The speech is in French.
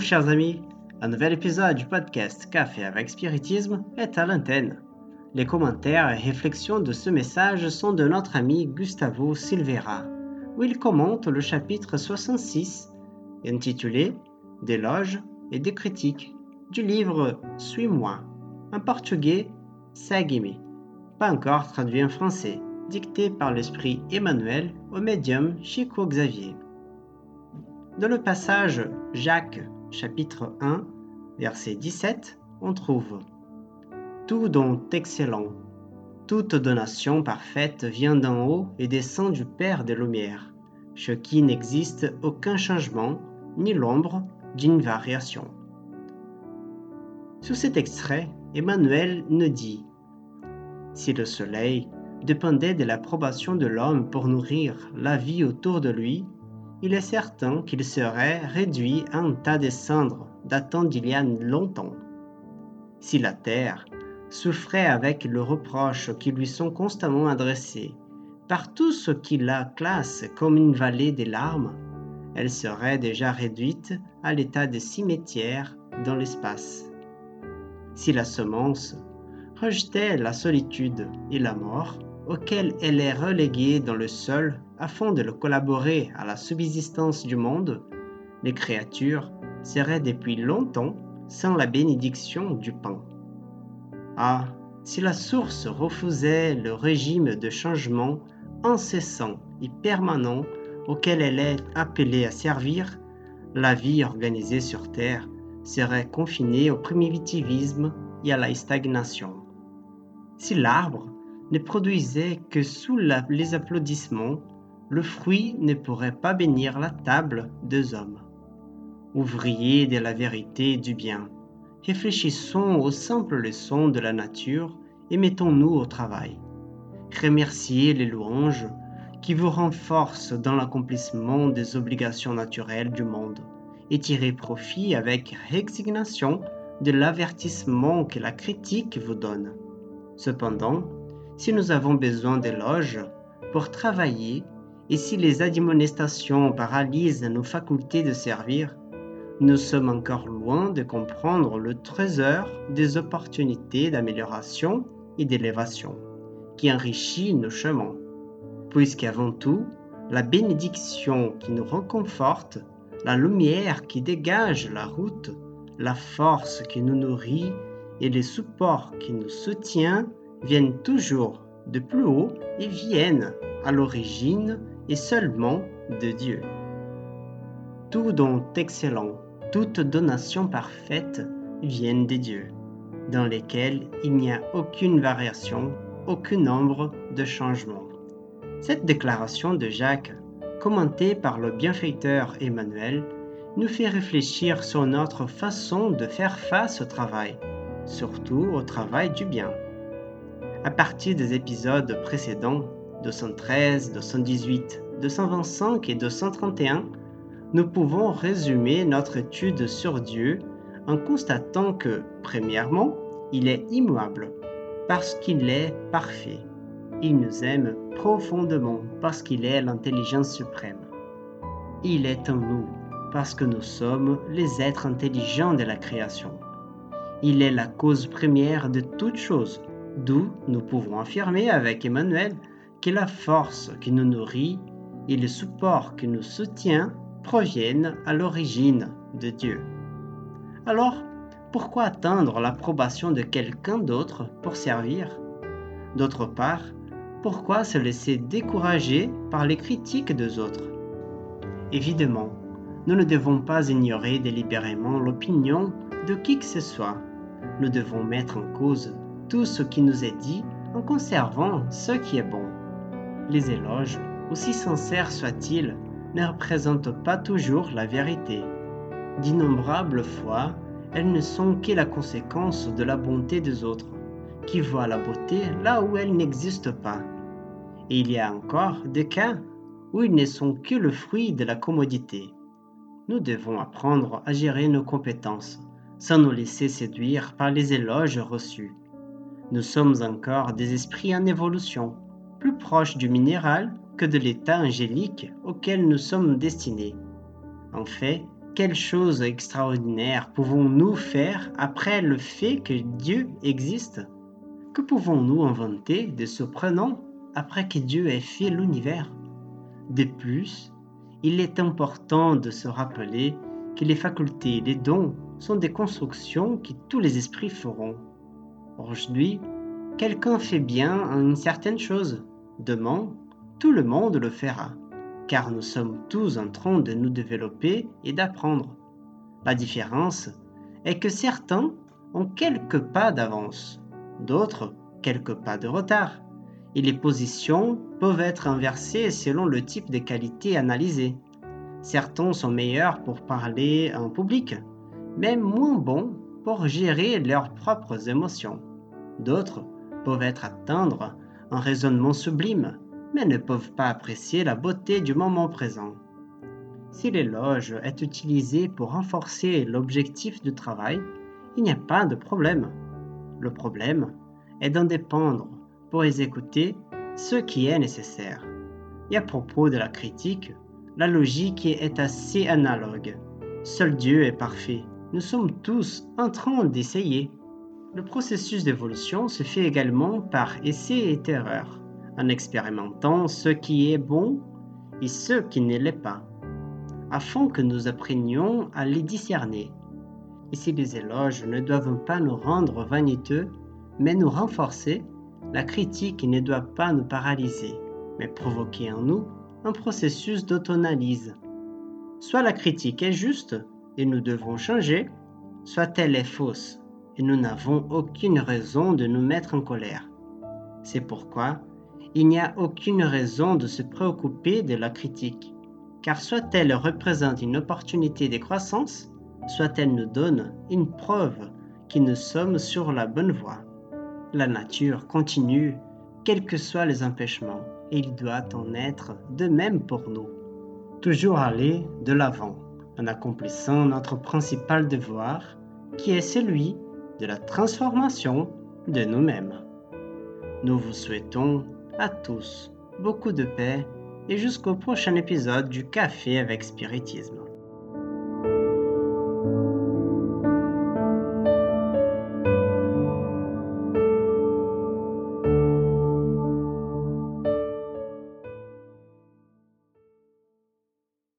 Chers amis, un nouvel épisode du podcast Café avec Spiritisme est à l'antenne. Les commentaires et réflexions de ce message sont de notre ami Gustavo Silveira, où il commente le chapitre 66 intitulé D'éloges et de critiques du livre Suis-moi, en portugais Segue-me, pas encore traduit en français, dicté par l'esprit Emmanuel au médium Chico Xavier. Dans le passage Jacques chapitre 1, verset 17, on trouve Tout don excellent, toute donation parfaite vient d'en haut et descend du Père des Lumières, ce qui n'existe aucun changement ni l'ombre d'une variation. Sur cet extrait, Emmanuel nous dit Si le soleil dépendait de l'approbation de l'homme pour nourrir la vie autour de lui, il est certain qu'il serait réduit à un tas de cendres datant d'il y a longtemps. Si la terre souffrait avec le reproche qui lui sont constamment adressés par tout ce qui la classe comme une vallée des larmes, elle serait déjà réduite à l'état de cimetière dans l'espace. Si la semence rejetait la solitude et la mort, auquel elle est reléguée dans le sol afin de le collaborer à la subsistance du monde, les créatures seraient depuis longtemps sans la bénédiction du pain. Ah, si la source refusait le régime de changement incessant et permanent auquel elle est appelée à servir, la vie organisée sur Terre serait confinée au primitivisme et à la stagnation. Si l'arbre ne produisait que sous les applaudissements, le fruit ne pourrait pas bénir la table des hommes. Ouvriers de la vérité et du bien, réfléchissons aux simples leçons de la nature et mettons-nous au travail. Remerciez les louanges qui vous renforcent dans l'accomplissement des obligations naturelles du monde et tirez profit avec résignation de l'avertissement que la critique vous donne. Cependant, si nous avons besoin d'éloges pour travailler et si les admonestations paralysent nos facultés de servir, nous sommes encore loin de comprendre le trésor des opportunités d'amélioration et d'élévation qui enrichit nos chemins, puisqu'avant tout, la bénédiction qui nous réconforte, la lumière qui dégage la route, la force qui nous nourrit et le support qui nous soutient viennent toujours de plus haut et viennent à l'origine et seulement de Dieu. Tout don excellent, toute donation parfaite viennent de Dieu, dans lesquels il n'y a aucune variation, aucun nombre de changements. Cette déclaration de Jacques, commentée par le bienfaiteur Emmanuel, nous fait réfléchir sur notre façon de faire face au travail, surtout au travail du bien à partir des épisodes précédents 213, 218, 225 et 231, nous pouvons résumer notre étude sur Dieu en constatant que, premièrement, il est immuable parce qu'il est parfait. Il nous aime profondément parce qu'il est l'intelligence suprême. Il est en nous parce que nous sommes les êtres intelligents de la création. Il est la cause première de toutes choses D'où nous pouvons affirmer avec Emmanuel que la force qui nous nourrit et le support qui nous soutient proviennent à l'origine de Dieu. Alors, pourquoi attendre l'approbation de quelqu'un d'autre pour servir? D'autre part, pourquoi se laisser décourager par les critiques des autres? Évidemment, nous ne devons pas ignorer délibérément l'opinion de qui que ce soit. Nous devons mettre en cause tout ce qui nous est dit en conservant ce qui est bon. Les éloges, aussi sincères soient-ils, ne représentent pas toujours la vérité. D'innombrables fois, elles ne sont que la conséquence de la bonté des autres, qui voient la beauté là où elle n'existe pas. Et il y a encore des cas où ils ne sont que le fruit de la commodité. Nous devons apprendre à gérer nos compétences, sans nous laisser séduire par les éloges reçus. Nous sommes encore des esprits en évolution, plus proches du minéral que de l'état angélique auquel nous sommes destinés. En fait, quelle chose extraordinaire pouvons-nous faire après le fait que Dieu existe? Que pouvons-nous inventer de surprenant après que Dieu ait fait l'univers? De plus, il est important de se rappeler que les facultés, les dons sont des constructions que tous les esprits feront. Aujourd'hui, quelqu'un fait bien une certaine chose. Demain, tout le monde le fera, car nous sommes tous en train de nous développer et d'apprendre. La différence est que certains ont quelques pas d'avance, d'autres quelques pas de retard, et les positions peuvent être inversées selon le type de qualité analysée. Certains sont meilleurs pour parler en public, mais moins bons pour gérer leurs propres émotions. D'autres peuvent être atteindre un raisonnement sublime, mais ne peuvent pas apprécier la beauté du moment présent. Si l'éloge est utilisé pour renforcer l'objectif du travail, il n'y a pas de problème. Le problème est d'en dépendre pour exécuter ce qui est nécessaire. Et à propos de la critique, la logique est assez analogue. Seul Dieu est parfait. Nous sommes tous en train d'essayer. Le processus d'évolution se fait également par essai et erreur, en expérimentant ce qui est bon et ce qui ne l'est pas, afin que nous apprenions à les discerner. Ici, les éloges ne doivent pas nous rendre vaniteux, mais nous renforcer, la critique ne doit pas nous paralyser, mais provoquer en nous un processus d'auto-analyse. Soit la critique est juste et nous devons changer, soit elle est fausse et nous n'avons aucune raison de nous mettre en colère. C'est pourquoi il n'y a aucune raison de se préoccuper de la critique, car soit elle représente une opportunité de croissance, soit elle nous donne une preuve que nous sommes sur la bonne voie. La nature continue, quels que soient les empêchements, et il doit en être de même pour nous. Toujours aller de l'avant, en accomplissant notre principal devoir, qui est celui de la transformation de nous-mêmes. Nous vous souhaitons à tous beaucoup de paix et jusqu'au prochain épisode du Café avec Spiritisme.